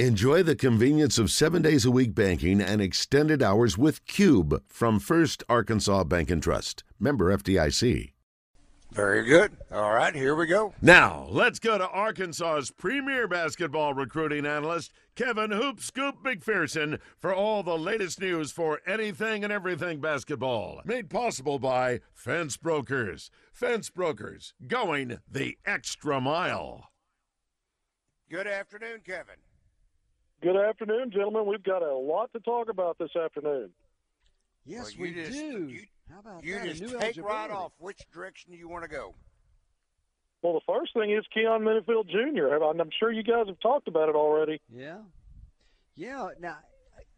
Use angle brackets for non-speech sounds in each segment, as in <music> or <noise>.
Enjoy the convenience of seven days a week banking and extended hours with Cube from First Arkansas Bank and Trust. Member FDIC. Very good. All right, here we go. Now, let's go to Arkansas's premier basketball recruiting analyst, Kevin Hoop Scoop McPherson, for all the latest news for anything and everything basketball. Made possible by Fence Brokers. Fence Brokers, going the extra mile. Good afternoon, Kevin. Good afternoon, gentlemen. We've got a lot to talk about this afternoon. Yes, Well, we just- do. you- How about You that? Just new take right off which direction you want to go. Well, the first thing is Keyon Menifield Jr. I'm sure you guys have talked about it already. Yeah, yeah. Now,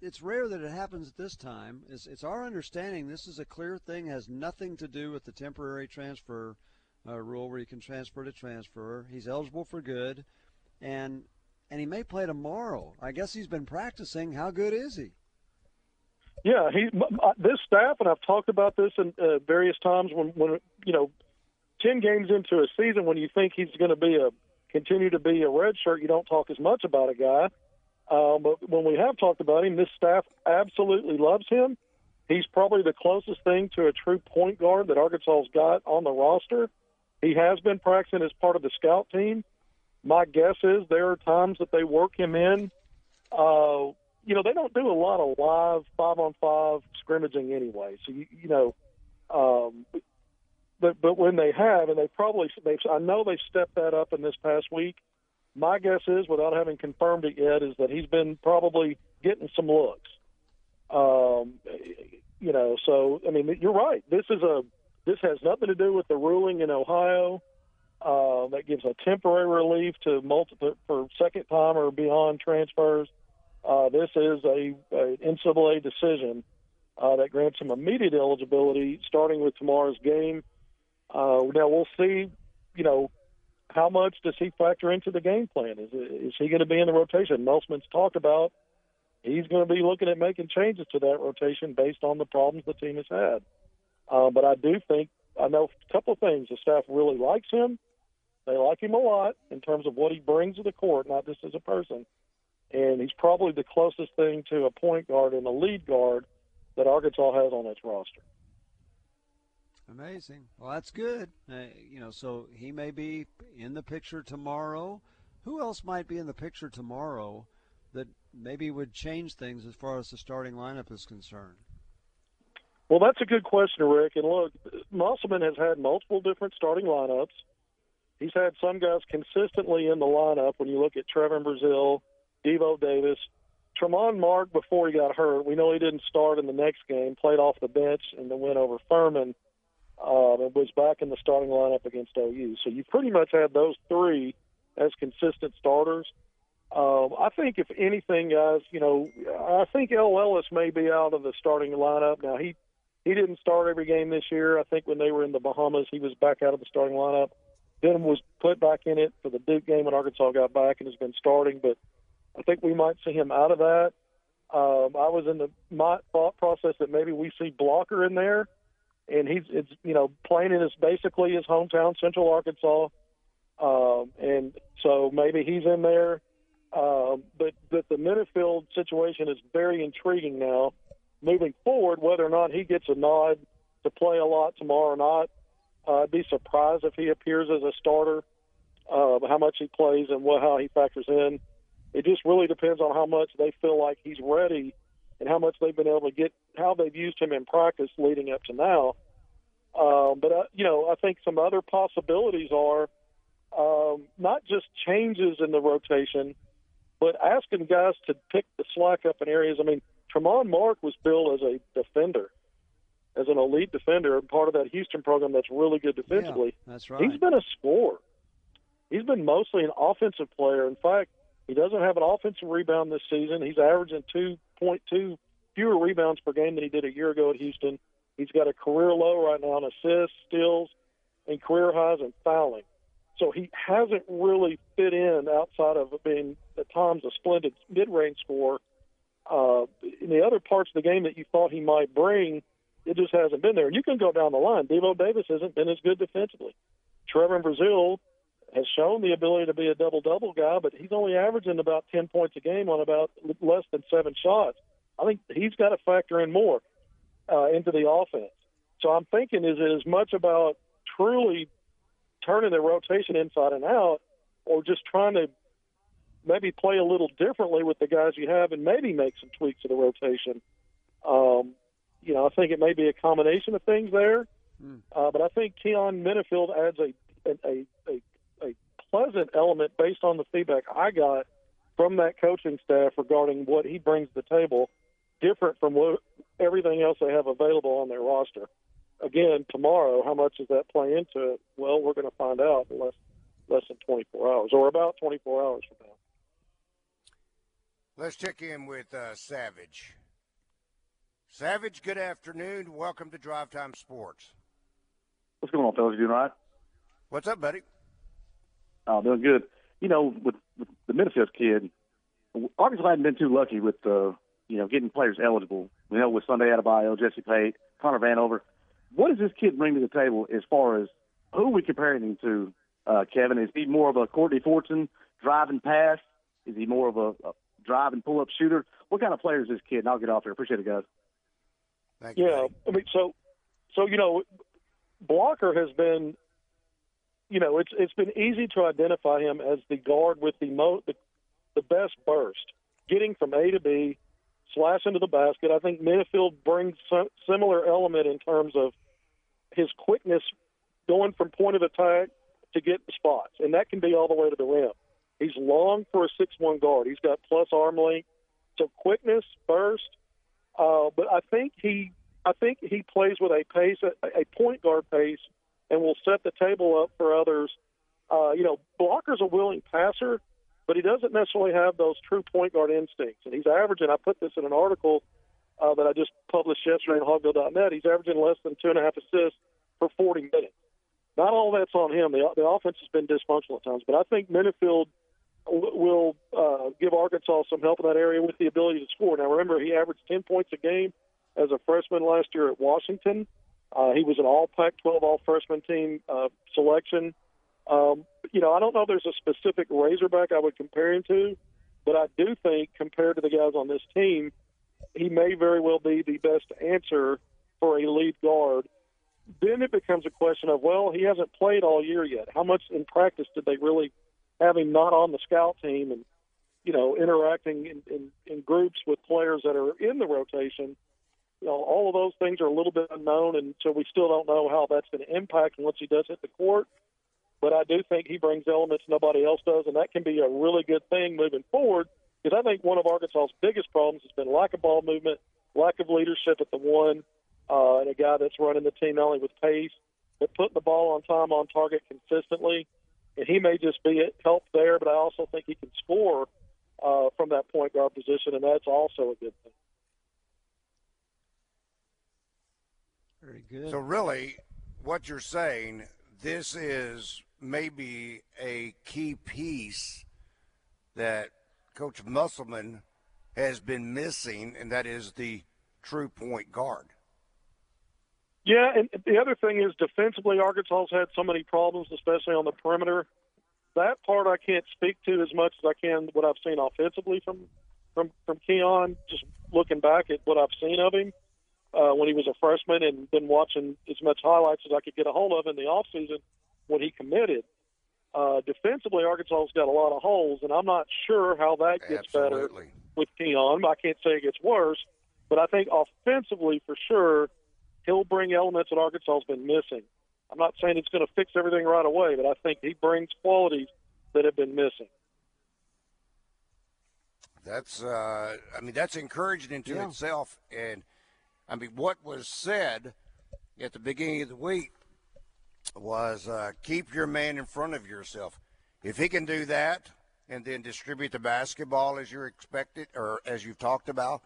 it's rare that it happens at this time. It's, it's our understanding this is a clear thing. Has nothing to do with the temporary transfer uh, rule where you can transfer to transfer. He's eligible for good, and and he may play tomorrow. I guess he's been practicing. How good is he? Yeah, he. m- This staff, and I've talked about this in uh, various times when, when you know, ten games into a season, when you think he's going to be a continue to be a red shirt, you don't talk as much about a guy. Um, but when we have talked about him, this staff absolutely loves him. He's probably the closest thing to a true point guard that Arkansas's got on the roster. He has been practicing as part of the scout team. My guess is there are times that they work him in. Uh, you know, they don't do a lot of live five on five scrimmaging anyway. So you, you know, um, but but when they have, and they probably they've I know they stepped that up in this past week. My guess is, without having confirmed it yet, is that he's been probably getting some looks. Um, you know, so I mean, you're right. This is a this has nothing to do with the ruling in Ohio. Uh, that gives a temporary relief to multiple for second time or beyond transfers. Uh, this is a, a NCAA decision uh, that grants him immediate eligibility starting with tomorrow's game. Uh, now we'll see, you know, how much does he factor into the game plan? Is is he going to be in the rotation? Musselman's talked about he's going to be looking at making changes to that rotation based on the problems the team has had. Uh, but I do think I know a couple of things. The staff really likes him. They like him a lot in terms of what he brings to the court, not just as a person. And he's probably the closest thing to a point guard and a lead guard that Arkansas has on its roster. Amazing. Well, that's good. Uh, you know, so he may be in the picture tomorrow. Who else might be in the picture tomorrow that maybe would change things as far as the starting lineup is concerned? Well, that's a good question, Rick. And look, Musselman has had multiple different starting lineups. He's had some guys consistently in the lineup. When you look at Trevon Brazile, Devo Davis, Tramon Mark before he got hurt, we know he didn't start in the next game. Played off the bench and then went over Furman. Um, and was back in the starting lineup against OU. So you pretty much had those three as consistent starters. Um, I think if anything, guys, you know, I think El Ellis may be out of the starting lineup now. He he didn't start every game this year. I think when they were in the Bahamas, he was back out of the starting lineup. Then was put back in it for the Duke game when Arkansas got back and has been starting. But I think we might see him out of that. Um, I was in the my thought process that maybe we see Blocker in there, and he's it's you know playing in his basically his hometown, Central Arkansas, um, and so maybe he's in there. Um, but but the Menifield situation is very intriguing now. Moving forward, whether or not he gets a nod to play a lot tomorrow or not, uh, I'd be surprised if he appears as a starter. Uh, how much he plays and what how he factors in. It just really depends on how much they feel like he's ready and how much they've been able to get, how they've used him in practice leading up to now. Um, but uh, you know, I think some other possibilities are um, not just changes in the rotation, but asking guys to pick the slack up in areas. I mean, Tramon Mark was billed as a defender, as an elite defender, and part of that Houston program that's really good defensively. Yeah, that's right. He's been a scorer. He's been mostly an offensive player. In fact, he doesn't have an offensive rebound this season. He's averaging 2.2 fewer rebounds per game than he did a year ago at Houston. He's got a career low right now in assists, steals, and career highs in fouling. So he hasn't really fit in outside of being at times a splendid mid-range scorer. Uh, in the other parts of the game that you thought he might bring, it just hasn't been there. And you can go down the line. Devo Davis hasn't been as good defensively. Trevon Brazile has shown the ability to be a double double guy, but he's only averaging about 10 points a game on about less than seven shots. I think he's got to factor in more uh, into the offense. So I'm thinking is it as much about truly turning the rotation inside and out, or just trying to maybe play a little differently with the guys you have and maybe make some tweaks to the rotation. Um, you know, I think it may be a combination of things there, mm. uh, but I think Keyon Menifield adds a a, a a pleasant element based on the feedback I got from that coaching staff regarding what he brings to the table, different from what everything else they have available on their roster. Again, tomorrow, how much does that play into it? Well, we're going to find out in less less than 24 hours, or about 24 hours from now. Let's check in with uh, Savage. Savage, good afternoon. Welcome to Drive Time Sports. What's going on, fellas? You doing all right? What's up, buddy? Oh, doing good. You know, with, with the Minnesota kid, Arkansas hadn't been too lucky with, uh, you know, getting players eligible. You know, with Sunday Adebayo, Jesse Pate, Connor Vanover. What does this kid bring to the table as far as who are we comparing him to, uh, Kevin? Is he more of a Courtney Fortson driving pass? Is he more of a, a drive and pull up shooter. What kind of player is this kid? And I'll get off here. Appreciate it, guys. Thank you. Yeah, I mean, so, so you know, Blocker has been, you know, it's it's been easy to identify him as the guard with the mo the, the best burst, getting from A to B, slash into the basket. I think Menifield brings some similar element in terms of his quickness going from point of attack to get the spots, and that can be all the way to the rim. He's long for a six-one guard. He's got plus arm length, so quickness, burst. Uh, but I think he, I think he plays with a pace, a, a point guard pace, and will set the table up for others. Uh, you know, Blocker's a willing passer, but he doesn't necessarily have those true point guard instincts. And he's averaging. I put this in an article uh, that I just published yesterday on Hogville.net. He's averaging less than two and a half assists for 40 minutes. Not all that's on him. The, the offense has been dysfunctional at times, but I think Menifield – will uh, give Arkansas some help in that area with the ability to score. Now, remember, he averaged 10 points a game as a freshman last year at Washington. Uh, he was an all Pac 12 all freshman team uh, selection. Um, you know, I don't know if there's a specific Razorback I would compare him to, but I do think compared to the guys on this team, he may very well be the best answer for a lead guard. Then it becomes a question of, well, he hasn't played all year yet. How much in practice did they really having not on the scout team and you know interacting in, in, in groups with players that are in the rotation. You know, all of those things are a little bit unknown, and so we still don't know how that's going to impact once he does hit the court. But I do think he brings elements nobody else does, and that can be a really good thing moving forward. Because I think one of Arkansas's biggest problems has been lack of ball movement, lack of leadership at the one, uh, and a guy that's running the team not only with pace but putting the ball on time, on target consistently and he may just be at help there, but I also think he can score uh, from that point guard position, and that's also a good thing. Very good. So really, what you're saying, this is maybe a key piece that Coach Musselman has been missing, and that is the true point guard. Yeah, and the other thing is defensively, Arkansas's had so many problems, especially on the perimeter. That part I can't speak to as much as I can what I've seen offensively from from from Keyon. Just looking back at what I've seen of him uh, when he was a freshman, and been watching as much highlights as I could get a hold of in the off season when he committed. Uh, defensively, Arkansas's got a lot of holes, and I'm not sure how that gets Absolutely. better with Keyon. I can't say it gets worse, but I think offensively, for sure, he'll bring elements that Arkansas has been missing. I'm not saying it's going to fix everything right away, but I think he brings qualities that have been missing. That's, uh, I mean, that's encouraging into yeah. itself. And I mean, what was said at the beginning of the week was uh, keep your man in front of yourself. If he can do that and then distribute the basketball as you're expected or as you've talked about,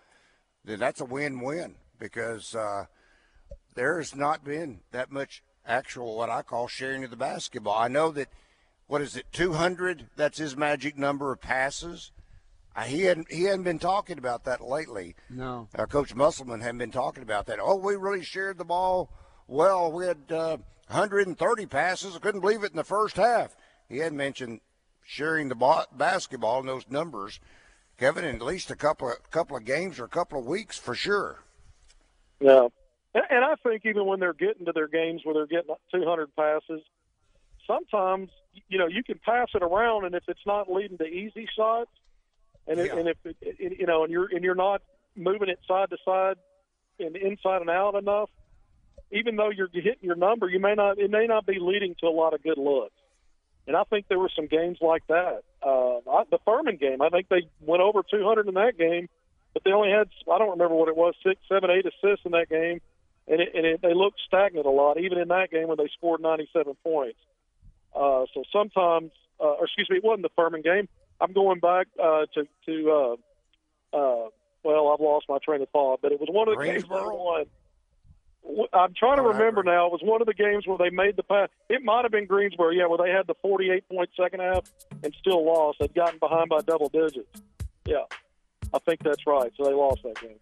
then that's a win-win because uh, – there has not been that much actual what I call sharing of the basketball. I know that what is it, 200? That's his magic number of passes. He hadn't he hadn't been talking about that lately. No, uh, Coach Musselman hadn't been talking about that. Oh, we really shared the ball well. We had uh, 130 passes. I couldn't believe it in the first half. he hadn't mentioned sharing the basketball and those numbers, Kevin, in at least a couple of couple of games or a couple of weeks for sure. Yeah, and I think even when they're getting to their games where they're getting 200 passes, sometimes you know you can pass it around, and if it's not leading to easy shots, and it, and if it, it, you know, and you're and you're not moving it side to side and inside and out enough, even though you're hitting your number, you may not it may not be leading to a lot of good looks. And I think there were some games like that. Uh, I, the Furman game, I think they went over 200 in that game, but they only had I don't remember what it was six, seven, eight assists in that game, and it, and it, they looked stagnant a lot, even in that game when they scored 97 points. Uh, so sometimes, uh, or excuse me, it wasn't the Furman game. I'm going back uh, to to uh, uh, well, I've lost my train of thought, but it was one of the games they won. I'm trying to remember now. It was one of the games where they made the pass. It might have been Greensboro, yeah, where they had the 48 point second half and still lost. They'd gotten behind by double digits. Yeah, I think that's right. So they lost that game.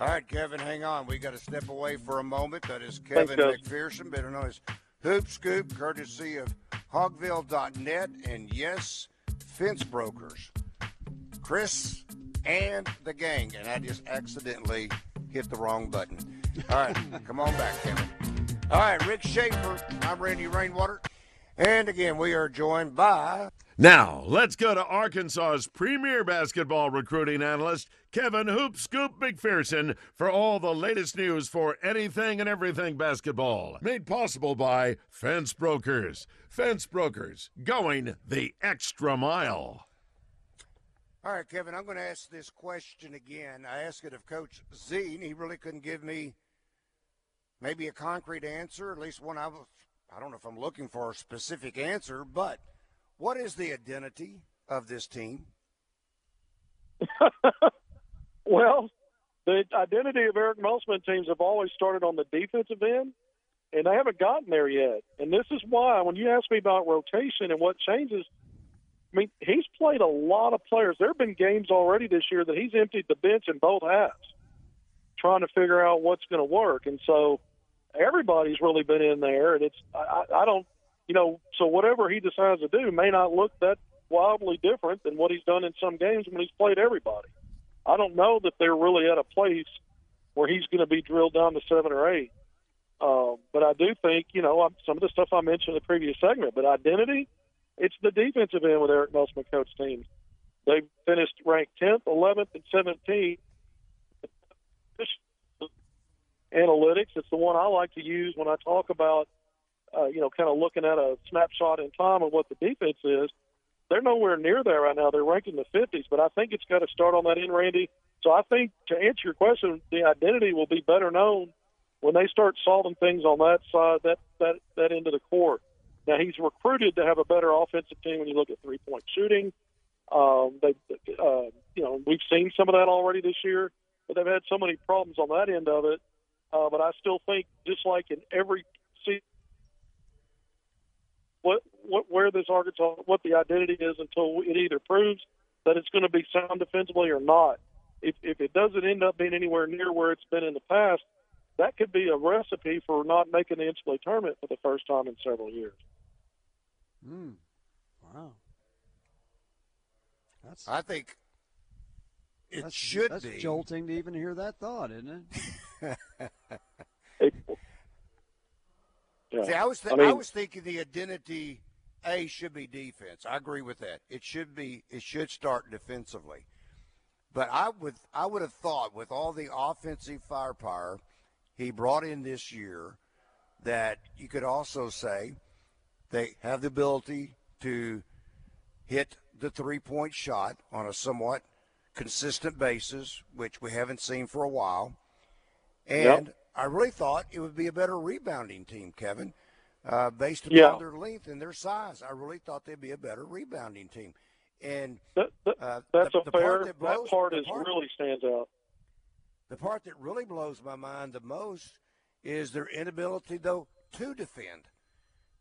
All right, Kevin, hang on. We got to step away for a moment. That is Kevin Thanks, McPherson, better known as Hoop Scoop, courtesy of Hogville.net, and yes, Fence Brokers. Chris and the gang, and I just accidentally hit the wrong button. All right, <laughs> come on back, Kevin. All right, Rick Schaeffer. I'm Randy Rainwater. And again, we are joined by. Now, let's go to Arkansas's premier basketball recruiting analyst, Kevin Hoop Scoop McPherson, for all the latest news for anything and everything basketball. Made possible by Fence Brokers. Fence Brokers, going the extra mile. All right, Kevin, I'm going to ask this question again. I asked it of Coach Z, and he really couldn't give me maybe a concrete answer, at least one I was, I don't know if I'm looking for a specific answer, but what is the identity of this team? <laughs> well, the identity of Eric Musselman teams have always started on the defensive end, and they haven't gotten there yet. And this is why, when you ask me about rotation and what changes – I mean, he's played a lot of players. There have been games already this year that he's emptied the bench in both halves, trying to figure out what's going to work. And so everybody's really been in there, and it's I, I don't, you know, so whatever he decides to do may not look that wildly different than what he's done in some games when he's played everybody. I don't know that they're really at a place where he's going to be drilled down to seven or eight. Um, but I do think, you know, some of the stuff I mentioned in the previous segment, but identity, it's the defensive end with Eric Musselman coach teams. They finished ranked 10th, 11th, and 17th. Analytics, it's the one I like to use when I talk about, uh, you know, kind of looking at a snapshot in time of what the defense is. They're nowhere near there right now. They're ranked in the 50s, but I think it's got to start on that end, Randy. So I think to answer your question, the identity will be better known when they start solving things on that side, that that that end of the court. Now he's recruited to have a better offensive team when you look at three point shooting. Um, they, uh, you know, we've seen some of that already this year, but they've had so many problems on that end of it. Uh, but I still think, just like in every season, what, what where this Arkansas, what the identity is until it either proves that it's going to be sound defensively or not. If if it doesn't end up being anywhere near where it's been in the past, that could be a recipe for not making the NCAA tournament for the first time in several years. Mm. Wow. That's. I think it that's, should that's be jolting to even hear that thought, isn't it? <laughs> yeah. See, I was th- I, mean, I was thinking the identity a should be defense. I agree with that. It should be. It should start defensively. But I would I would have thought with all the offensive firepower he brought in this year that you could also say they have the ability to hit the three point shot on a somewhat consistent basis, which we haven't seen for a while. And yep. I really thought it would be a better rebounding team, Kevin, uh, based upon yeah. their length and their size. I really thought they'd be a better rebounding team. And that, that, uh, that's the, a the fair. Part that, blows, that part is part, really stands out. The part that really blows my mind the most is their inability, though, to defend.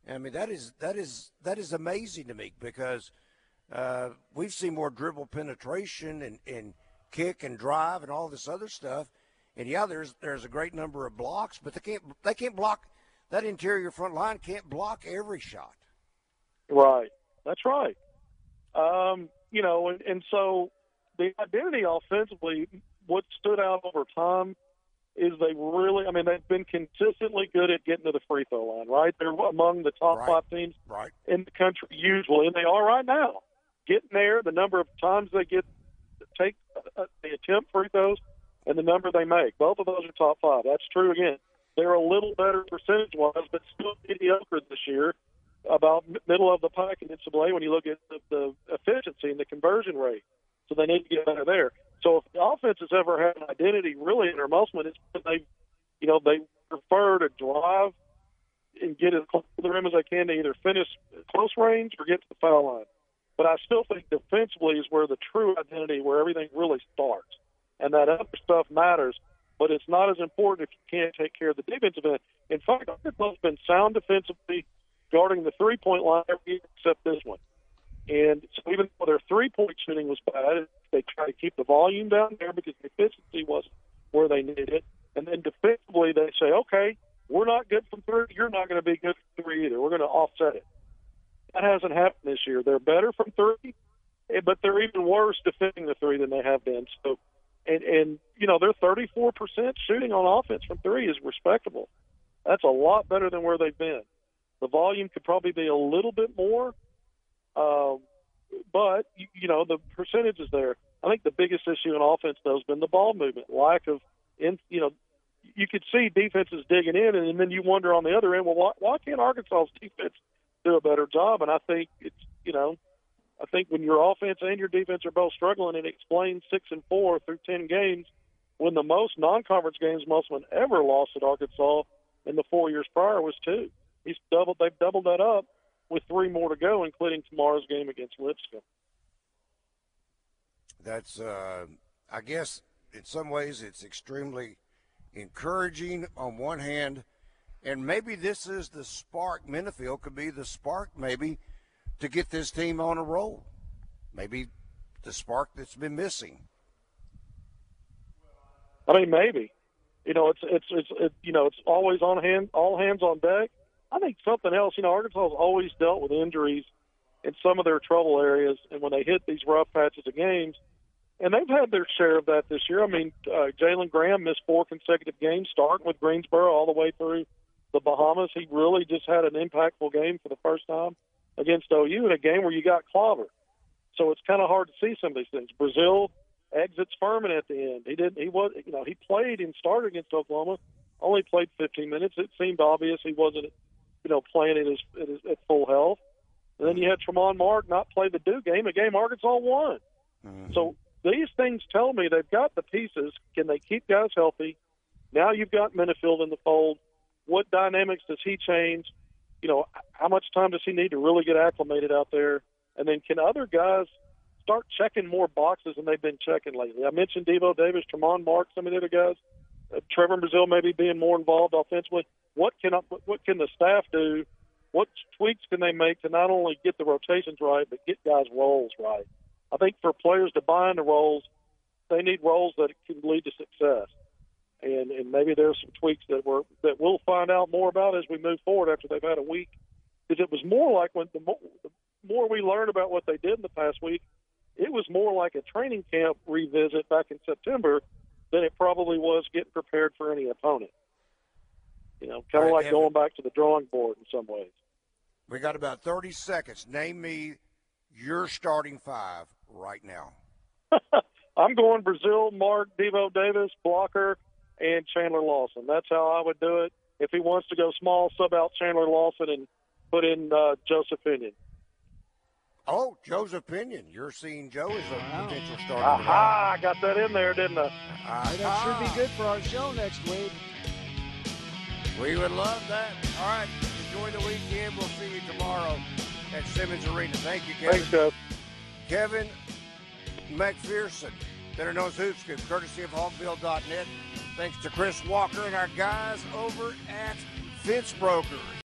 I mean, that is that is that is amazing to me because uh, we've seen more dribble penetration and, and kick and drive and all this other stuff. And yeah, there's there's a great number of blocks, but they can't they can't block that interior front line can't block every shot. Right. That's right. Um, you know, and, and so the identity offensively, what stood out over time is they really, I mean, they've been consistently good at getting to the free throw line, right? They're among the top Right. five teams Right. in the country usually, and they are right now. Getting there, the number of times they get take uh, they attempt free throws, and the number they make. Both of those are top five. That's true again. They're a little better percentage wise, but still mediocre this year. About middle of the pack in NCAA when you look at the, the efficiency and the conversion rate. So they need to get better there. So if the offense has ever had an identity really in their Musselman, it's that they, you know, they prefer to drive and get as close to the rim as they can to either finish close range or get to the foul line. But I still think defensively is where the true identity, where everything really starts, and that other stuff matters. But it's not as important if you can't take care of the defensive end. In fact, Arkansas's been sound defensively guarding the three-point line every year except this one. And so even though their three-point shooting was bad, they try to keep the volume down there because the efficiency wasn't where they needed it. And then defensively, they say, okay, we're not good from three. You're not going to be good from three either. We're going to offset it. That hasn't happened this year. They're better from three, eh, but they're even worse defending the three than they have been. So, and and you know, they're 34% shooting on offense from three is respectable. That's a lot better than where they've been. The volume could probably be a little bit more, um, but you, you know the percentage is there. I think the biggest issue in offense though has been the ball movement, lack of in you know you could see defenses digging in, and then you wonder on the other end, well, why, why can't Arkansas's defense do a better job? And I think it's you know, I think when your offense and your defense are both struggling, it explains six and four through ten games, when the most non-conference games Musselman ever lost at Arkansas in the four years prior was two. He's doubled. They've doubled that up with three more to go, including tomorrow's game against Lipscomb. That's, uh, I guess, in some ways, it's extremely encouraging on one hand, and maybe this is the spark. Menifield could be the spark, maybe, to get this team on a roll. Maybe the spark that's been missing. I mean, maybe. You know, it's it's it's it, you know it's always on hand, all hands on deck. I think something else. You know, Arkansas has always dealt with injuries in some of their trouble areas, and when they hit these rough patches of games, and they've had their share of that this year. I mean, uh, Jalen Graham missed four consecutive games, starting with Greensboro all the way through the Bahamas. He really just had an impactful game for the first time against OU in a game where you got clobbered. So it's kind of hard to see some of these things. Brazile exits Furman at the end. He didn't. He was. You know, he played and started against Oklahoma. Only played 15 minutes. It seemed obvious he wasn't, you know, playing at his at, his, at full health. And then you had Tramon Mark not play the Duke game, a game Arkansas won. Mm-hmm. So these things tell me they've got the pieces. Can they keep guys healthy? Now you've got Menifield in the fold. What dynamics does he change? You know, how much time does he need to really get acclimated out there? And then can other guys start checking more boxes than they've been checking lately? I mentioned Devo Davis, Tramon Mark, some of the other guys. Uh, Trevon Brazile maybe being more involved offensively. What can what can the staff do? What tweaks can they make to not only get the rotations right, but get guys' roles right? I think for players to buy into roles, they need roles that can lead to success. And and maybe there's some tweaks that we're that we'll find out more about as we move forward after they've had a week. Because it was more like when the more, the more we learn about what they did in the past week, it was more like a training camp revisit back in September than it probably was getting prepared for any opponent. You know, kind of right, like going back to the drawing board in some ways. We got about 30 seconds. Name me your starting five right now. <laughs> I'm going Brazile, Mark, Devo Davis, Blocker, and Chandler Lawson. That's how I would do it. If he wants to go small, sub out Chandler Lawson and put in uh, Joseph Pinion. Oh, Joe's opinion. You're seeing Joe as a Wow. potential starter. Aha! I got that in there, didn't I? Hey, that should be good for our show next week. We would love that. All right. Enjoy the weekend. We'll see you tomorrow at Simmons Arena. Thank you, Kevin. Thanks, Jeff. Kevin McPherson, better known as Hoop Scoop, courtesy of Hogville.net. Thanks to Chris Walker and our guys over at Fence Brokers.